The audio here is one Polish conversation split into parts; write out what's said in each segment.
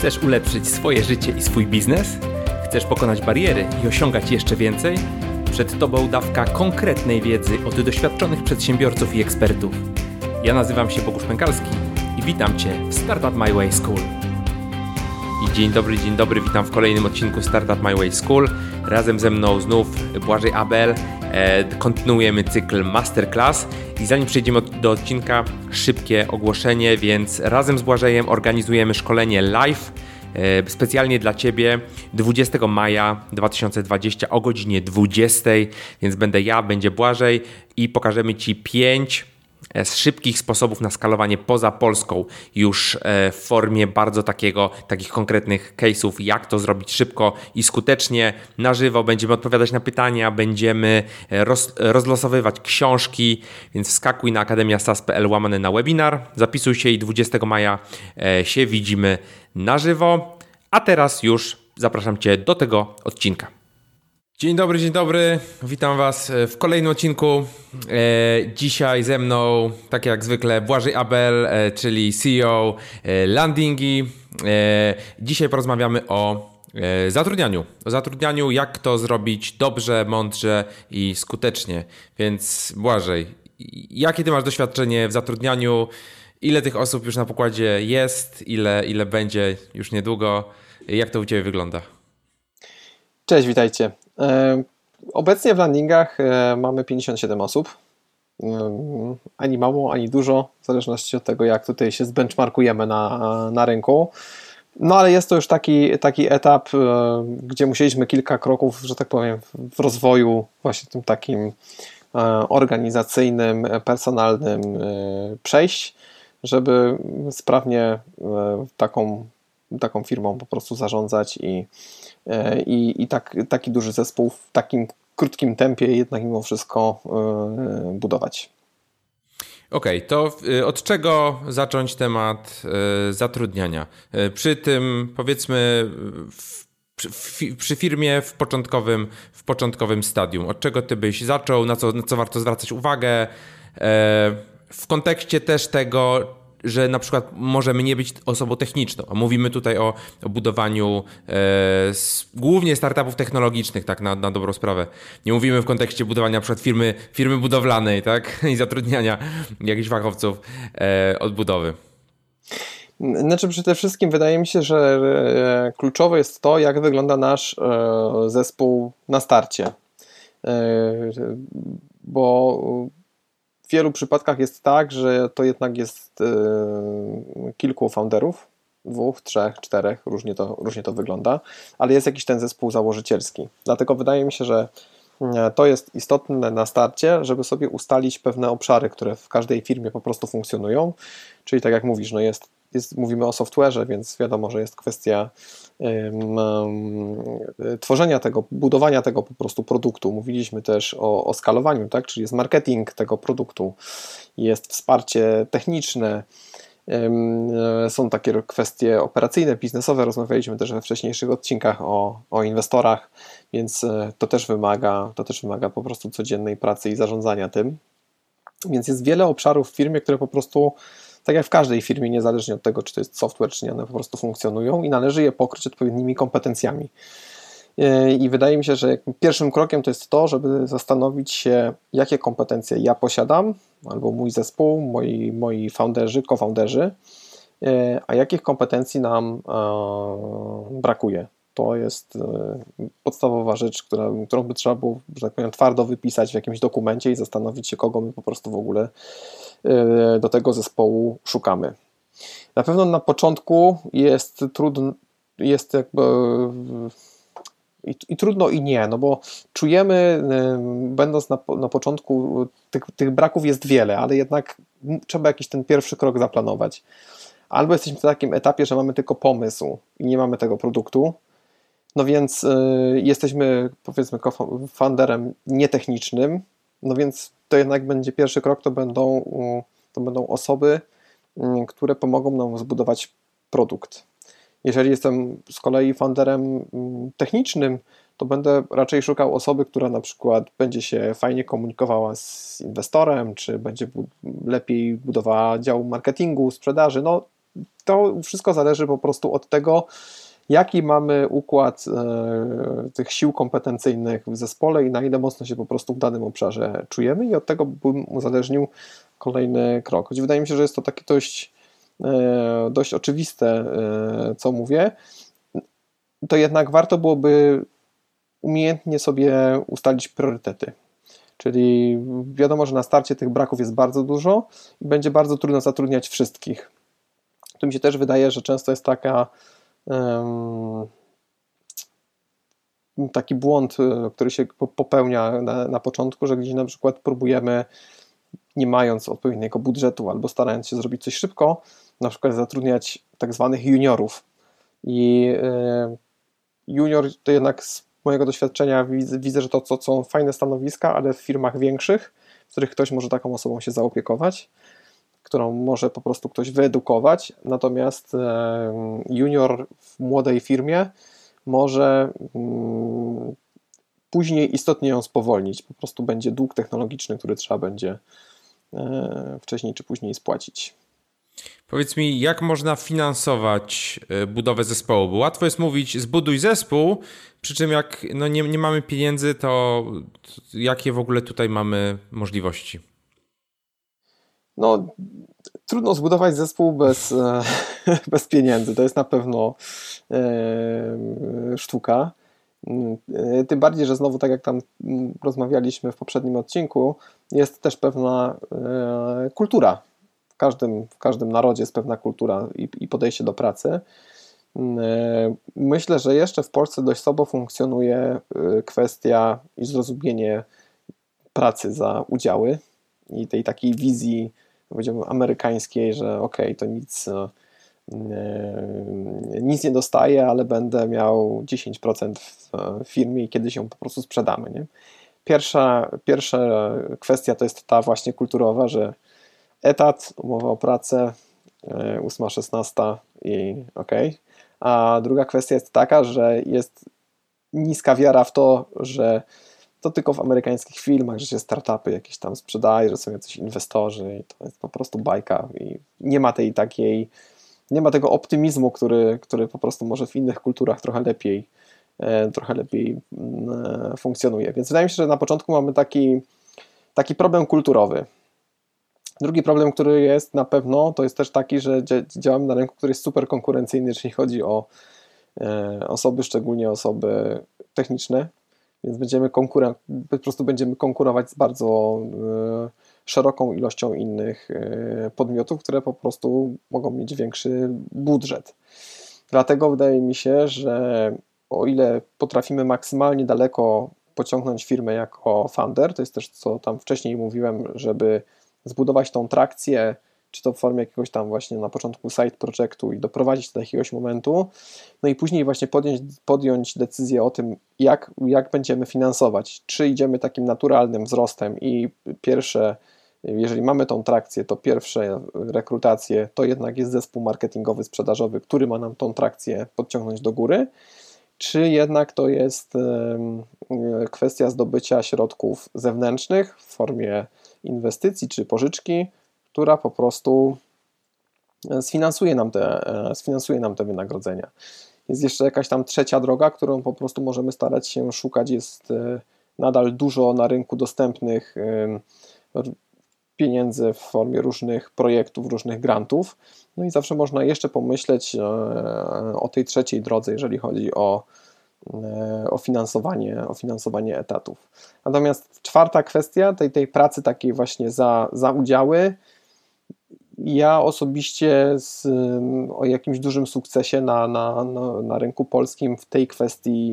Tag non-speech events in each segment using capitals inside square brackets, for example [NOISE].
Chcesz ulepszyć swoje życie i swój biznes? Chcesz pokonać bariery i osiągać jeszcze więcej? Przed Tobą dawka konkretnej wiedzy od doświadczonych przedsiębiorców i ekspertów. Ja nazywam się Bogusz Pękalski i witam Cię w Startup My Way School. I dzień dobry, dzień dobry, witam w kolejnym odcinku Startup My Way School. Razem ze mną znów Błażej Abel. E, kontynuujemy cykl Masterclass i zanim przejdziemy do odcinka, szybkie ogłoszenie, więc razem z Błażejem organizujemy szkolenie live e, specjalnie dla Ciebie 20 maja 2020 o godzinie 20, więc będę ja, będzie Błażej i pokażemy Ci 5 E, z szybkich sposobów na skalowanie poza Polską już e, w formie bardzo takiego, takich konkretnych case'ów, jak to zrobić szybko i skutecznie na żywo. Będziemy odpowiadać na pytania, będziemy e, roz, rozlosowywać książki, więc wskakuj na akademiasas.pl łamane na webinar, zapisuj się i 20 maja się widzimy na żywo. A teraz już zapraszam Cię do tego odcinka. Dzień dobry, dzień dobry. Witam Was e, w kolejnym odcinku. E, dzisiaj ze mną, tak jak zwykle, Błażej Abel, e, czyli CEO Landingi. Dzisiaj porozmawiamy o zatrudnianiu. O zatrudnianiu, jak to zrobić dobrze, mądrze i skutecznie. Więc Błażej, jakie Ty masz doświadczenie w zatrudnianiu? Ile tych osób już na pokładzie jest? Ile, ile będzie już niedługo? Jak to u Ciebie wygląda? Cześć, witajcie. E, obecnie w landingach e, mamy 57 osób. E, ani mało, ani dużo, w zależności od tego, jak tutaj się zbenchmarkujemy na, na rynku. No ale jest to już taki, taki etap, gdzie musieliśmy kilka kroków, że tak powiem, w rozwoju właśnie tym takim organizacyjnym, personalnym przejść, żeby sprawnie taką, taką firmą po prostu zarządzać i, i, i tak, taki duży zespół w takim krótkim tempie jednak mimo wszystko e, budować. Okej, okay, to y, od czego zacząć temat zatrudniania? Przy tym powiedzmy w, przy, przy firmie w początkowym, w początkowym stadium. Od czego ty byś zaczął, na co, na co warto zwracać uwagę? E, w kontekście też tego, że na przykład możemy nie być osobą techniczną, a mówimy tutaj o, o budowaniu e, s, głównie startupów technologicznych, tak na, na dobrą sprawę. Nie mówimy w kontekście budowania na przykład firmy, firmy budowlanej, tak, [LAUGHS] i zatrudniania jakichś fachowców e, od budowy. Znaczy przede wszystkim wydaje mi się, że e, kluczowe jest to, jak wygląda nasz e, zespół na starcie. E, bo w wielu przypadkach jest tak, że to jednak jest yy, kilku founderów, dwóch, trzech, czterech, różnie to, różnie to wygląda, ale jest jakiś ten zespół założycielski. Dlatego wydaje mi się, że e, to jest istotne na starcie, żeby sobie ustalić pewne obszary, które w każdej firmie po prostu funkcjonują. Czyli tak jak mówisz, no jest, jest, mówimy o software'ze, więc wiadomo, że jest kwestia tworzenia tego, budowania tego po prostu produktu. Mówiliśmy też o, o skalowaniu, tak? czyli jest marketing tego produktu, jest wsparcie techniczne, są takie kwestie operacyjne, biznesowe. Rozmawialiśmy też we wcześniejszych odcinkach o, o inwestorach, więc e, to też wymaga, to też wymaga po prostu codziennej pracy i zarządzania tym. Więc jest wiele obszarów w firmie, które po prostu tak jak w każdej firmie, niezależnie od tego, czy to jest software, czy nie, one po prostu funkcjonują i należy je pokryć odpowiednimi kompetencjami. E, I wydaje mi się, że pierwszym krokiem to jest to, żeby zastanowić się, jakie kompetencje ja posiadam, albo mój zespół, moi, moi founderzy, co-founderzy, e, a jakich kompetencji nam e, brakuje. To jest podstawowa rzecz, która, którą by trzeba było, że tak powiem, twardo wypisać w jakimś dokumencie i zastanowić się, kogo my po prostu w ogóle E, do tego zespołu szukamy. Na pewno na początku jest trudno, jest jakby i, i, trudno i nie, no bo czujemy, e, będąc na, na początku, tych, tych braków jest wiele, ale jednak trzeba jakiś ten pierwszy krok zaplanować. Albo jesteśmy w takim etapie, że mamy tylko pomysł i nie mamy tego produktu, no więc y, jesteśmy powiedzmy founderem nietechnicznym, no więc to jednak będzie pierwszy krok, to będą, to będą osoby, mm, które pomogą nam zbudować produkt. Jeżeli jestem z kolei founderem mm, technicznym, to będę raczej szukał osoby, która na przykład będzie się fajnie komunikowała z inwestorem, czy będzie lepiej budowała dział marketingu, sprzedaży. No, to wszystko zależy po prostu od tego, jaki mamy układ e, tych sił kompetencyjnych w zespole i na ile mocno się po prostu w danym obszarze czujemy i od tego bym uzależnił kolejny krok. Choć wydaje mi się, że jest to takie dość, e, dość oczywiste, e, co mówię, to jednak warto byłoby umiejętnie sobie ustalić priorytety. Czyli wiadomo, że na starcie tych braków jest bardzo dużo i będzie bardzo trudno zatrudniać wszystkich. Tu mi się też wydaje, że często jest taka taki błąd, e, który się popełnia na, na początku, że gdzieś na przykład próbujemy, nie mając odpowiedniego budżetu albo starając się zrobić coś szybko, na przykład zatrudniać tak zwanych juniorów. I e, junior to jednak z mojego doświadczenia widzę, że to, to są fajne stanowiska, ale w firmach większych, w których ktoś może taką osobą się zaopiekować którą może po prostu ktoś wyedukować, natomiast junior w młodej firmie może mm, później istotnie ją spowolnić. Po prostu będzie dług technologiczny, który trzeba będzie e, wcześniej czy później spłacić. Powiedz mi, jak można finansować e, budowę zespołu? Bo łatwo jest mówić, zbuduj zespół, przy czym jak no nie, nie mamy pieniędzy, to jakie w ogóle tutaj mamy możliwości? No, trudno zbudować zespół bez, e, [LAUGHS] bez pieniędzy. To jest na pewno e, sztuka. E, tym bardziej, że znowu, tak jak tam rozmawialiśmy w poprzednim odcinku, jest też pewna kultura. W każdym, w każdym narodzie jest pewna kultura i, i podejście do pracy. Myślę, że jeszcze w Polsce dość słabo funkcjonuje kwestia i zrozumienie pracy za udziały i tej takiej wizji powiedziałbym, amerykańskiej, że ok, to nic, e, e, nic nie dostaję, ale będę miał 10% w firmie i kiedyś ją po prostu sprzedamy. Nie? Pierwsza, pierwsza kwestia to jest ta właśnie kulturowa, że etat, umowa o pracę, 8-16 e, i ok. A druga kwestia jest taka, że jest niska wiara w to, że to tylko w amerykańskich filmach, że się startupy jakieś tam sprzedaje, że są jacyś inwestorzy i to jest po prostu bajka i nie ma tej takiej, nie ma tego optymizmu, który, który po prostu może w innych kulturach trochę lepiej e, trochę lepiej mm, e, funkcjonuje. Więc wydaje mi się, że na początku mamy taki, taki problem kulturowy. Drugi problem, który jest na pewno, to jest też taki, że działamy na rynku, który jest super konkurencyjny, jeżeli chodzi o e, osoby, szczególnie osoby techniczne, więc będziemy konkuren- po prostu będziemy konkurować z bardzo e, szeroką ilością innych e, podmiotów, które po prostu mogą mieć większy budżet. Dlatego wydaje mi się, że o ile potrafimy maksymalnie daleko pociągnąć firmę jako founder, to jest też co tam wcześniej mówiłem, żeby zbudować tą trakcję czy to w formie jakiegoś tam właśnie na początku side projektu i doprowadzić do jakiegoś momentu, no i później właśnie podjąć, podjąć decyzję o tym, jak, jak będziemy finansować, czy idziemy takim naturalnym wzrostem i pierwsze, jeżeli mamy tą trakcję, to pierwsze rekrutacje to jednak jest zespół marketingowy, sprzedażowy, który ma nam tą trakcję podciągnąć do góry, czy jednak to jest kwestia zdobycia środków zewnętrznych w formie inwestycji czy pożyczki, która po prostu e, sfinansuje nam te, e, sfinansuje nam te wynagrodzenia. Jest jeszcze jakaś tam trzecia droga, którą po prostu możemy starać się szukać. Jest e, nadal dużo na rynku dostępnych pieniędzy w formie różnych projektów, różnych grantów. No i zawsze można jeszcze pomyśleć o tej trzeciej drodze, jeżeli chodzi o, o, finansowanie, o finansowanie etatów. Natomiast czwarta kwestia tej, tej pracy takiej właśnie za, za udziały ja osobiście z, o jakimś dużym sukcesie na, na, na, na, rynku polskim w tej kwestii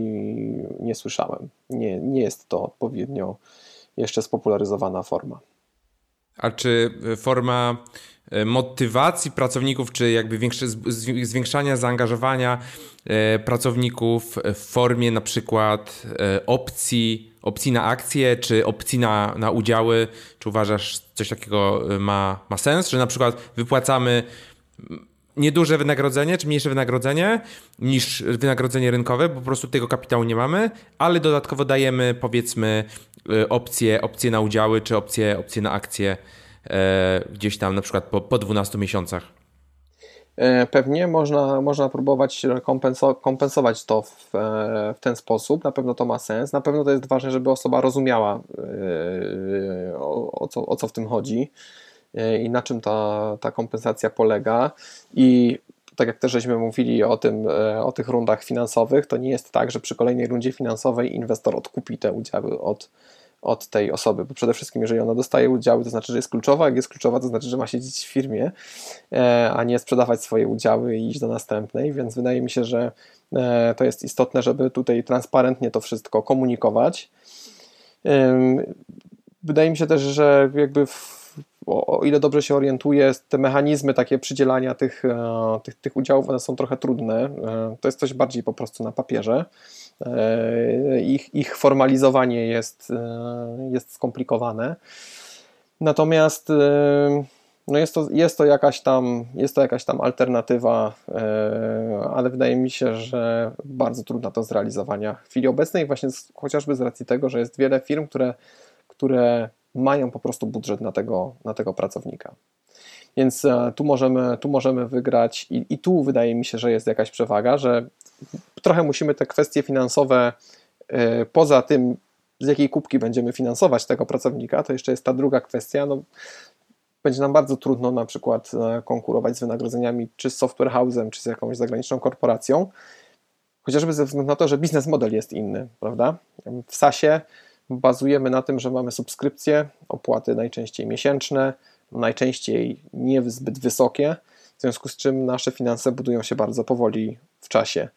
nie słyszałem. Nie, nie jest to odpowiednio jeszcze spopularyzowana forma. A czy forma motywacji pracowników, czy jakby większe, zwiększania zaangażowania e, pracowników w formie na przykład e, opcji opcji na akcje, czy opcji na, na udziały? Czy uważasz, coś takiego ma, ma sens? Że na przykład wypłacamy nieduże wynagrodzenie, czy mniejsze wynagrodzenie niż wynagrodzenie rynkowe, bo po prostu tego kapitału nie mamy, ale dodatkowo dajemy powiedzmy opcje, opcje na udziały, czy opcje, opcje na akcje e, gdzieś tam na przykład po, po 12 miesiącach. Pewnie można, można próbować kompensować to w, w, ten sposób. Na pewno to ma sens. Na pewno to jest ważne, żeby osoba rozumiała o, o, co, o co w tym chodzi i na czym ta, ta kompensacja polega. I tak jak też żeśmy mówili o, tym, e, o tych rundach finansowych, to nie jest tak, że przy kolejnej rundzie finansowej inwestor odkupi te udziały od, od tej osoby, bo przede wszystkim jeżeli ona dostaje udziały, to znaczy, że jest kluczowa, jak jest kluczowa, to znaczy, że ma siedzieć w firmie, e, a nie sprzedawać swoje udziały i iść do następnej, więc wydaje mi się, że e, to jest istotne, żeby tutaj transparentnie to wszystko komunikować. Wydaje mi się też, że jakby w o ile dobrze się orientuję, te mechanizmy takie przydzielania tych, e, tych, tych udziałów, one są trochę trudne. To jest coś bardziej po prostu na papierze. E, ich, ich formalizowanie jest, jest skomplikowane. Natomiast no jest, to, jest, to jakaś tam, jest to jakaś tam alternatywa, ale wydaje mi się, że bardzo trudna do zrealizowania w chwili obecnej, właśnie z, chociażby z racji tego, że jest wiele firm, które, które mają po prostu budżet na tego, na tego pracownika. Więc e, tu możemy, tu możemy wygrać i, i tu wydaje mi się, że jest jakaś przewaga, że trochę musimy te kwestie finansowe e, poza tym, z jakiej kubki będziemy finansować tego pracownika, to jeszcze jest ta druga kwestia. No, będzie nam bardzo trudno na przykład e, konkurować z wynagrodzeniami czy z software house'em, czy z jakąś zagraniczną korporacją, chociażby ze względu na to, że biznes model jest inny, prawda? W SASie bazujemy na tym, że mamy subskrypcje, opłaty najczęściej miesięczne, najczęściej nie zbyt wysokie, w związku z czym nasze finanse budują się bardzo powoli w czasie.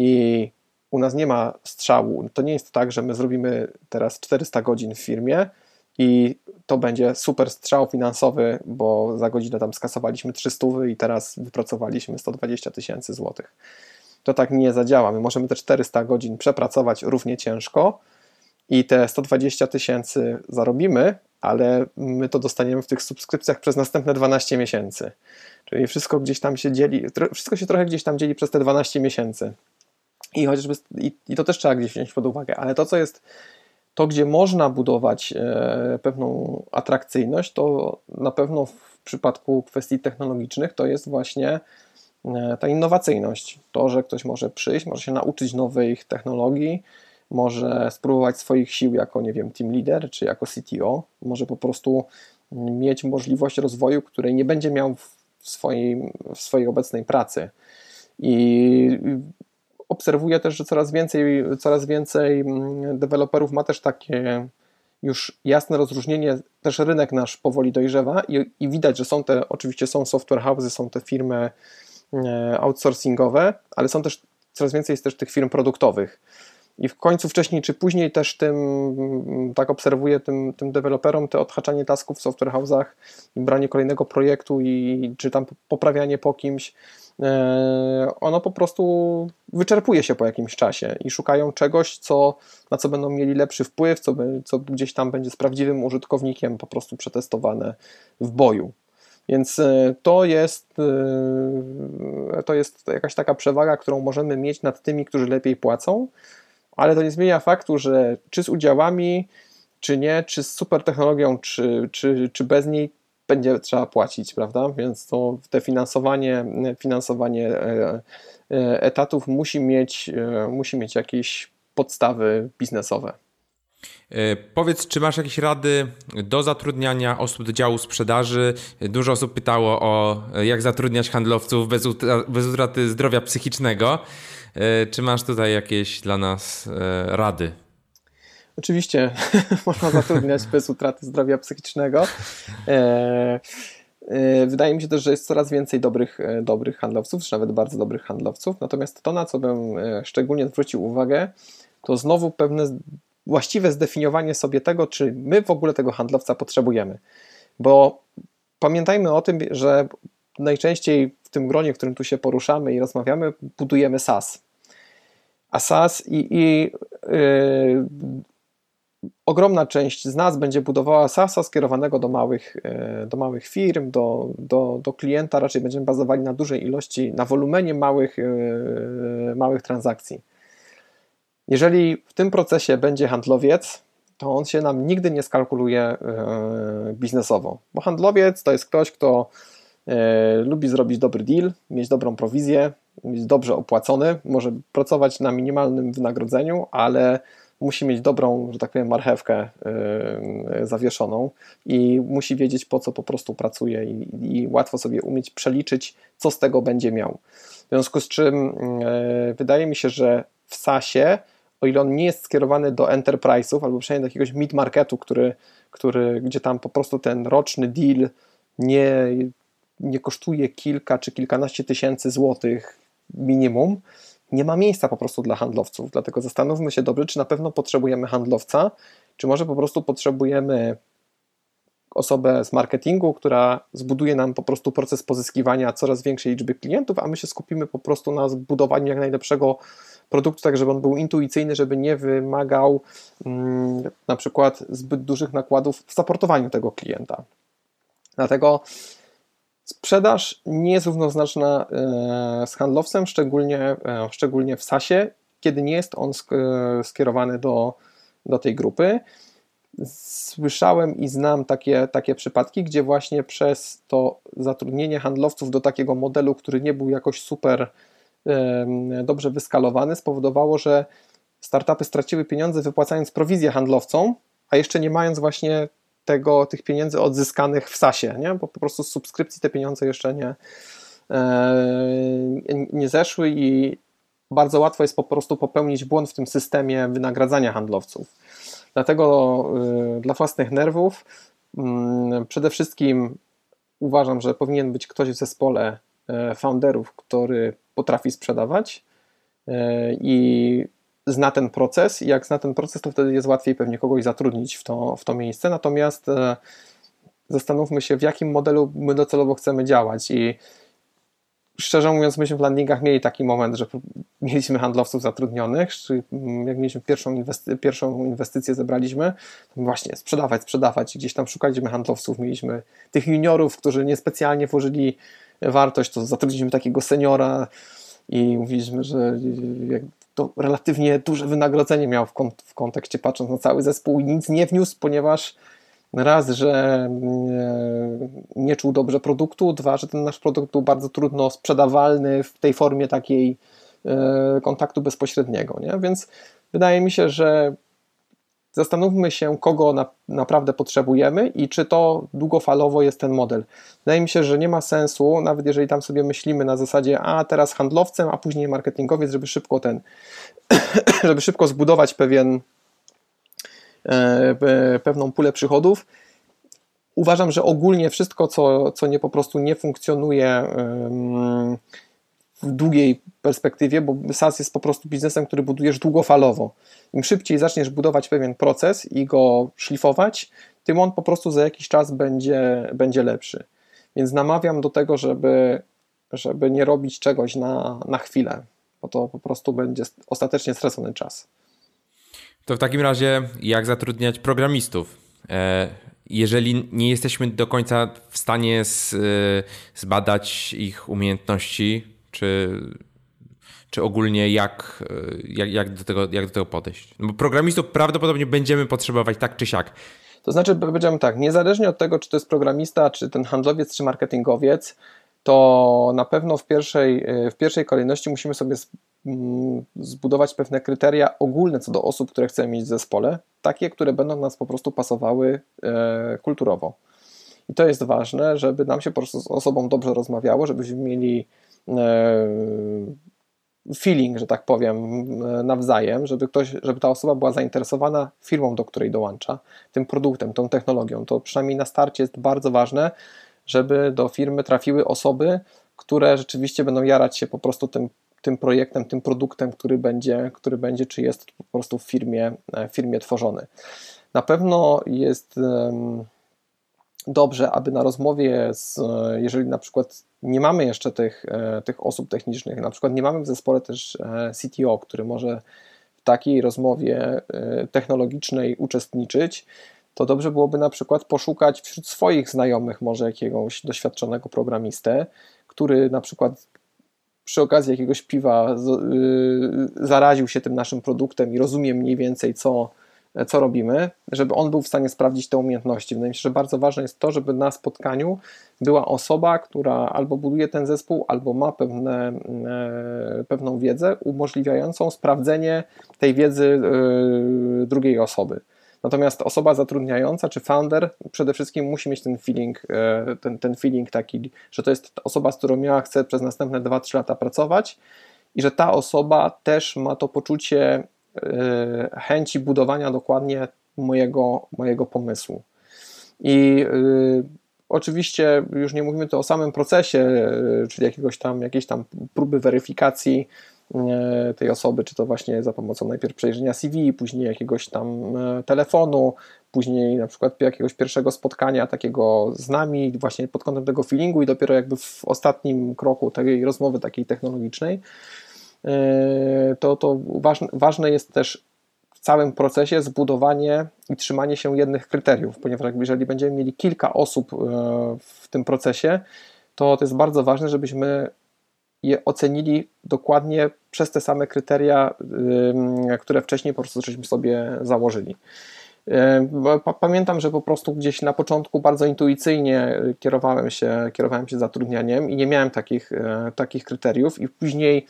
I u nas nie ma strzału. To nie jest tak, że my zrobimy teraz 400 godzin w firmie i to będzie super strzał finansowy, bo za godzinę tam skasowaliśmy 300 i teraz wypracowaliśmy 120 tysięcy złotych. To tak nie zadziała. My możemy te 400 godzin przepracować równie ciężko, i te 120 tysięcy zarobimy, ale my to dostaniemy w tych subskrypcjach przez następne 12 miesięcy. Czyli wszystko gdzieś tam się dzieli, wszystko się trochę gdzieś tam dzieli przez te 12 miesięcy. I chociażby, i, i to też trzeba gdzieś wziąć pod uwagę, ale to, co jest, to gdzie można budować e, pewną atrakcyjność, to na pewno w przypadku kwestii technologicznych to jest właśnie e, ta innowacyjność. To, że ktoś może przyjść, może się nauczyć nowych technologii, może spróbować swoich sił jako, nie wiem, team leader czy jako CTO, może po prostu mieć możliwość rozwoju, której nie będzie miał w swojej, w swojej obecnej pracy. I obserwuję też, że coraz więcej, coraz więcej mm, deweloperów ma też takie już jasne rozróżnienie, też rynek nasz powoli dojrzewa i, i widać, że są te, oczywiście są software houses, są te firmy e, outsourcingowe, ale są też, coraz więcej jest też tych firm produktowych. I w końcu wcześniej czy później też tym, tak obserwuję tym, tym deweloperom, te odhaczanie tasków w software house'ach branie kolejnego projektu i czy tam poprawianie po kimś, ono po prostu wyczerpuje się po jakimś czasie i szukają czegoś, co, na co będą mieli lepszy wpływ, co, co gdzieś tam będzie z prawdziwym użytkownikiem po prostu przetestowane w boju. Więc e, to jest, e, to jest jakaś taka przewaga, którą możemy mieć nad tymi, którzy lepiej płacą, ale to nie zmienia faktu, że czy z udziałami, czy nie, czy z super technologią, czy, czy, czy bez niej będzie trzeba płacić, prawda? Więc to te finansowanie, finansowanie e, e, etatów musi mieć, e, musi mieć jakieś podstawy biznesowe. Powiedz, czy masz jakieś rady do zatrudniania osób do działu sprzedaży? Dużo osób pytało o jak zatrudniać handlowców bez, bez utraty zdrowia psychicznego. Czy masz tutaj jakieś dla nas rady? Oczywiście [LAUGHS] można zatrudniać bez utraty zdrowia psychicznego. E, wydaje mi się też, że jest coraz więcej dobrych, dobrych handlowców, czy nawet bardzo dobrych handlowców. Natomiast to, na co bym szczególnie zwrócił uwagę, to znowu pewne właściwe zdefiniowanie sobie tego, czy my w ogóle tego handlowca potrzebujemy. Bo pamiętajmy o tym, że najczęściej w tym gronie, w którym tu się poruszamy i rozmawiamy, budujemy SaaS. A SaaS i, i yy, ogromna część z nas będzie budowała SaaS skierowanego do małych, yy, do małych firm, do, do, do klienta, raczej będziemy bazowali na dużej ilości, na wolumenie małych, yy, małych transakcji. Jeżeli w tym procesie będzie handlowiec, to on się nam nigdy nie skalkuluje yy, biznesowo, bo handlowiec to jest ktoś, kto lubi zrobić dobry deal, mieć dobrą prowizję, być dobrze opłacony, może pracować na minimalnym wynagrodzeniu, ale musi mieć dobrą, że tak powiem, marchewkę yy, zawieszoną i musi wiedzieć, po co po prostu pracuje i, i, łatwo sobie umieć przeliczyć, co z tego będzie miał. W związku z czym yy, wydaje mi się, że w SASie, o ile on nie jest skierowany do enterprise'ów albo przynajmniej do jakiegoś mid-marketu, który, który, gdzie tam po prostu ten roczny deal nie, nie kosztuje kilka czy kilkanaście tysięcy złotych minimum, nie ma miejsca po prostu dla handlowców. Dlatego zastanówmy się dobrze, czy na pewno potrzebujemy handlowca, czy może po prostu potrzebujemy osobę z marketingu, która zbuduje nam po prostu proces pozyskiwania coraz większej liczby klientów, a my się skupimy po prostu na zbudowaniu jak najlepszego produktu, tak żeby on był intuicyjny, żeby nie wymagał mm, na przykład zbyt dużych nakładów w supportowaniu tego klienta. Dlatego Sprzedaż nie jest równoznaczna e, z handlowcem, szczególnie, e, szczególnie w SASie, kiedy nie jest on e, skierowany do, do tej grupy. Słyszałem i znam takie, takie przypadki, gdzie właśnie przez to zatrudnienie handlowców do takiego modelu, który nie był jakoś super dobrze wyskalowany, spowodowało, że startupy straciły pieniądze wypłacając prowizję handlowcom, a jeszcze nie mając właśnie tego, tych pieniędzy odzyskanych w SASie, nie? bo po prostu z subskrypcji te pieniądze jeszcze nie, e, nie zeszły i bardzo łatwo jest po prostu popełnić błąd w tym systemie wynagradzania handlowców. Dlatego e, dla własnych nerwów mm, przede wszystkim uważam, że powinien być ktoś w zespole e, founderów, który potrafi sprzedawać i zna ten proces i jak zna ten proces, to wtedy jest łatwiej pewnie kogoś zatrudnić w to, w to miejsce. Natomiast e, zastanówmy się, w jakim modelu my docelowo chcemy działać i szczerze mówiąc, myśmy w landingach mieli taki moment, że mieliśmy handlowców zatrudnionych, czy mm, jak mieliśmy pierwszą, inwesty pierwszą inwestycję, zebraliśmy, to właśnie sprzedawać, sprzedawać gdzieś tam szukaliśmy handlowców, mieliśmy tych juniorów, którzy niespecjalnie włożyli wartość, to zatrudniliśmy takiego seniora i mówiliśmy, że to relatywnie duże wynagrodzenie miał w, kont w kontekście patrząc na cały zespół i nic nie wniósł, ponieważ raz, że nie czuł dobrze produktu, dwa, że ten nasz produkt był bardzo trudno sprzedawalny w tej formie takiej e, kontaktu bezpośredniego, nie? więc wydaje mi się, że zastanówmy się, kogo na, naprawdę potrzebujemy i czy to długofalowo jest ten model. Wydaje mi się, że nie ma sensu, nawet jeżeli tam sobie myślimy na zasadzie, a teraz handlowcem, a później marketingowiec, żeby szybko ten, [CLEARS THROAT] żeby szybko zbudować pewien, e, pewną pulę przychodów. Uważam, że ogólnie wszystko, co, co nie po prostu nie funkcjonuje w długiej perspektywie, bo SaaS jest po prostu biznesem, który budujesz długofalowo. Im szybciej zaczniesz budować pewien proces i go szlifować, tym on po prostu za jakiś czas będzie, będzie lepszy. Więc namawiam do tego, żeby, żeby nie robić czegoś na, na chwilę, bo to po prostu będzie ostatecznie stracony czas. To w takim razie, jak zatrudniać programistów? E, jeżeli nie jesteśmy do końca w stanie z, e, zbadać ich umiejętności, czy, czy ogólnie jak, jak, jak, do tego, jak do tego podejść? No bo programistów prawdopodobnie będziemy potrzebować tak czy siak. To znaczy, powiedziałem tak, niezależnie od tego, czy to jest programista, czy ten handlowiec, czy marketingowiec, to na pewno w pierwszej, w pierwszej kolejności musimy sobie mm, zbudować pewne kryteria ogólne co do osób, które chcemy mieć w zespole, takie, które będą nas po prostu pasowały e, kulturowo. I to jest ważne, żeby nam się po prostu z osobą dobrze rozmawiało, żebyśmy mieli E, feeling, że tak powiem, e, nawzajem, żeby ktoś, żeby ta osoba była zainteresowana firmą, do której dołącza, tym produktem, tą technologią. To przynajmniej na starcie jest bardzo ważne, żeby do firmy trafiły osoby, które rzeczywiście będą jarać się po prostu tym, tym projektem, tym produktem, który będzie, który będzie, czy jest po prostu w firmie, e, w firmie tworzony. Na pewno jest dobrze, aby na rozmowie, z, jeżeli na przykład nie mamy jeszcze tych, e, tych osób technicznych, na przykład nie mamy w zespole też e, CTO, który może w takiej rozmowie e, technologicznej uczestniczyć, to dobrze byłoby na przykład poszukać wśród swoich znajomych może jakiegoś doświadczonego programistę, który na przykład przy okazji jakiegoś piwa zaraził się tym naszym produktem i rozumie mniej więcej, co, co robimy, żeby on był w stanie sprawdzić te umiejętności. Wydaje mi się, że bardzo ważne jest to, żeby na spotkaniu była osoba, która albo buduje ten zespół, albo ma pewne, e, pewną wiedzę umożliwiającą sprawdzenie tej wiedzy e, drugiej osoby. Natomiast osoba zatrudniająca czy founder przede wszystkim musi mieć ten feeling, e, ten, ten feeling taki, że to jest osoba, z którą ja chcę przez następne 2-3 lata pracować i że ta osoba też ma to poczucie e, chęci budowania dokładnie mojego, mojego pomysłu. I y, oczywiście już nie mówimy tu o samym procesie, czyli jakiegoś tam, jakiejś tam próby weryfikacji E, tej osoby, czy to właśnie za pomocą najpierw przejrzenia CV, później jakiegoś tam e, telefonu, później na przykład jakiegoś pierwszego spotkania takiego z nami, właśnie pod kątem tego feelingu i dopiero jakby w ostatnim kroku tej rozmowy takiej technologicznej, e, to, to ważne, jest też w całym procesie zbudowanie i trzymanie się jednych kryteriów, ponieważ jeżeli będziemy mieli kilka osób w tym procesie, to to jest bardzo ważne, żebyśmy je ocenili dokładnie przez te same kryteria, które wcześniej po prostu żeśmy sobie założyli. Pamiętam, że po prostu gdzieś na początku bardzo intuicyjnie kierowałem się, kierowałem się zatrudnianiem i nie miałem takich, e, takich kryteriów, i później,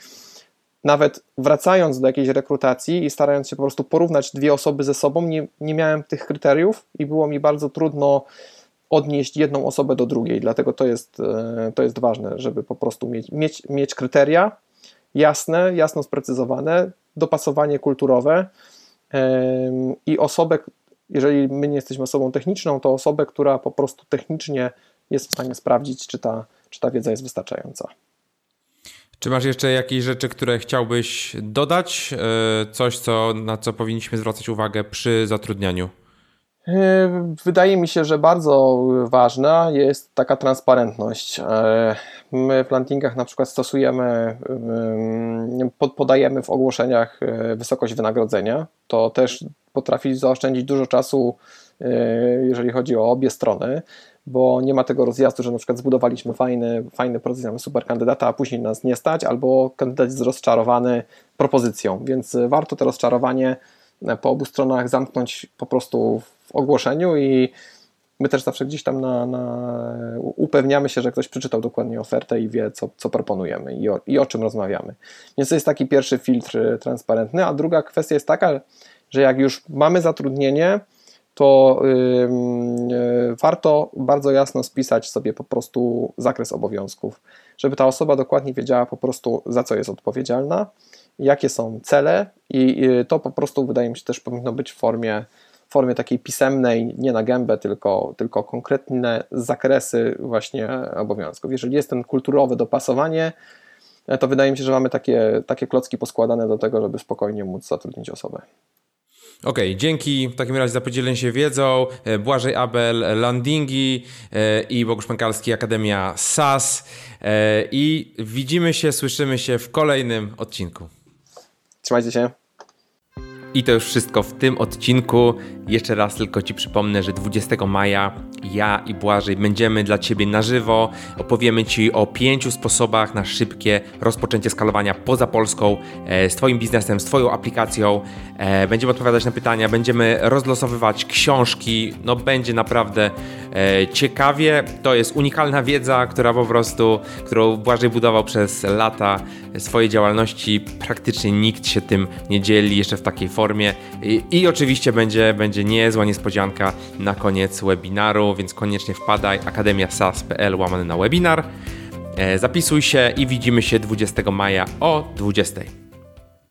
nawet wracając do jakiejś rekrutacji i starając się po prostu porównać dwie osoby ze sobą, nie, nie miałem tych kryteriów i było mi bardzo trudno odnieść jedną osobę do drugiej, dlatego to jest, e, to jest ważne, żeby po prostu mieć, mieć, mieć kryteria jasne, jasno sprecyzowane, dopasowanie kulturowe i osobę, jeżeli my nie jesteśmy osobą techniczną, to osobę, która po prostu technicznie jest w stanie sprawdzić, czy ta, czy ta wiedza jest wystarczająca. Czy masz jeszcze jakieś rzeczy, które chciałbyś dodać? E, coś, co, na co powinniśmy zwracać uwagę przy zatrudnianiu? E, wydaje mi się, że bardzo ważna jest taka transparentność. E, my w landingach na przykład stosujemy, podajemy w ogłoszeniach wysokość wynagrodzenia. To też potrafi zaoszczędzić dużo czasu, jeżeli chodzi o obie strony, bo nie ma tego rozjazdu, że na przykład zbudowaliśmy fajny, fajny proces, mamy super kandydata, a później nas nie stać, albo kandydat jest rozczarowany propozycją, więc warto to rozczarowanie po obu stronach zamknąć po prostu w ogłoszeniu i my też zawsze gdzieś tam na, na upewniamy się, że ktoś przeczytał dokładnie ofertę i wie, co, co proponujemy i o, i o czym rozmawiamy. Więc to jest taki pierwszy filtr transparentny, a druga kwestia jest taka, że jak już mamy zatrudnienie, to yy, warto bardzo jasno spisać sobie po prostu zakres obowiązków, żeby ta osoba dokładnie wiedziała po prostu za co jest odpowiedzialna, jakie są cele i to po prostu wydaje mi się też powinno być w formie formie takiej pisemnej, nie na gębę, tylko, tylko konkretne zakresy właśnie obowiązków. Jeżeli jest ten kulturowe dopasowanie, to wydaje mi się, że mamy takie, takie klocki poskładane do tego, żeby spokojnie móc zatrudnić osobę. Okej, okay, dzięki w takim razie za podzielenie się wiedzą. E, Błażej Abel, Landingi e, i Bogusz Pękalski, Akademia SAS. E, I widzimy się, słyszymy się w kolejnym odcinku. Trzymajcie się. I to już wszystko w tym odcinku. Jeszcze raz tylko Ci przypomnę, że 20 maja ja i Błażej będziemy dla Ciebie na żywo. Opowiemy Ci o pięciu sposobach na szybkie rozpoczęcie skalowania poza Polską e, z Twoim biznesem, z Twoją aplikacją. E, będziemy odpowiadać na pytania, będziemy rozlosowywać książki. No będzie naprawdę ciekawie. To jest unikalna wiedza, która po prostu, którą Błażej budował przez lata swojej działalności. Praktycznie nikt się tym nie dzieli jeszcze w takiej formie. I, i oczywiście będzie, będzie niezła niespodzianka na koniec webinaru, więc koniecznie wpadaj akademiasas.pl łamany na webinar. E, zapisuj się i widzimy się 20 maja o 20.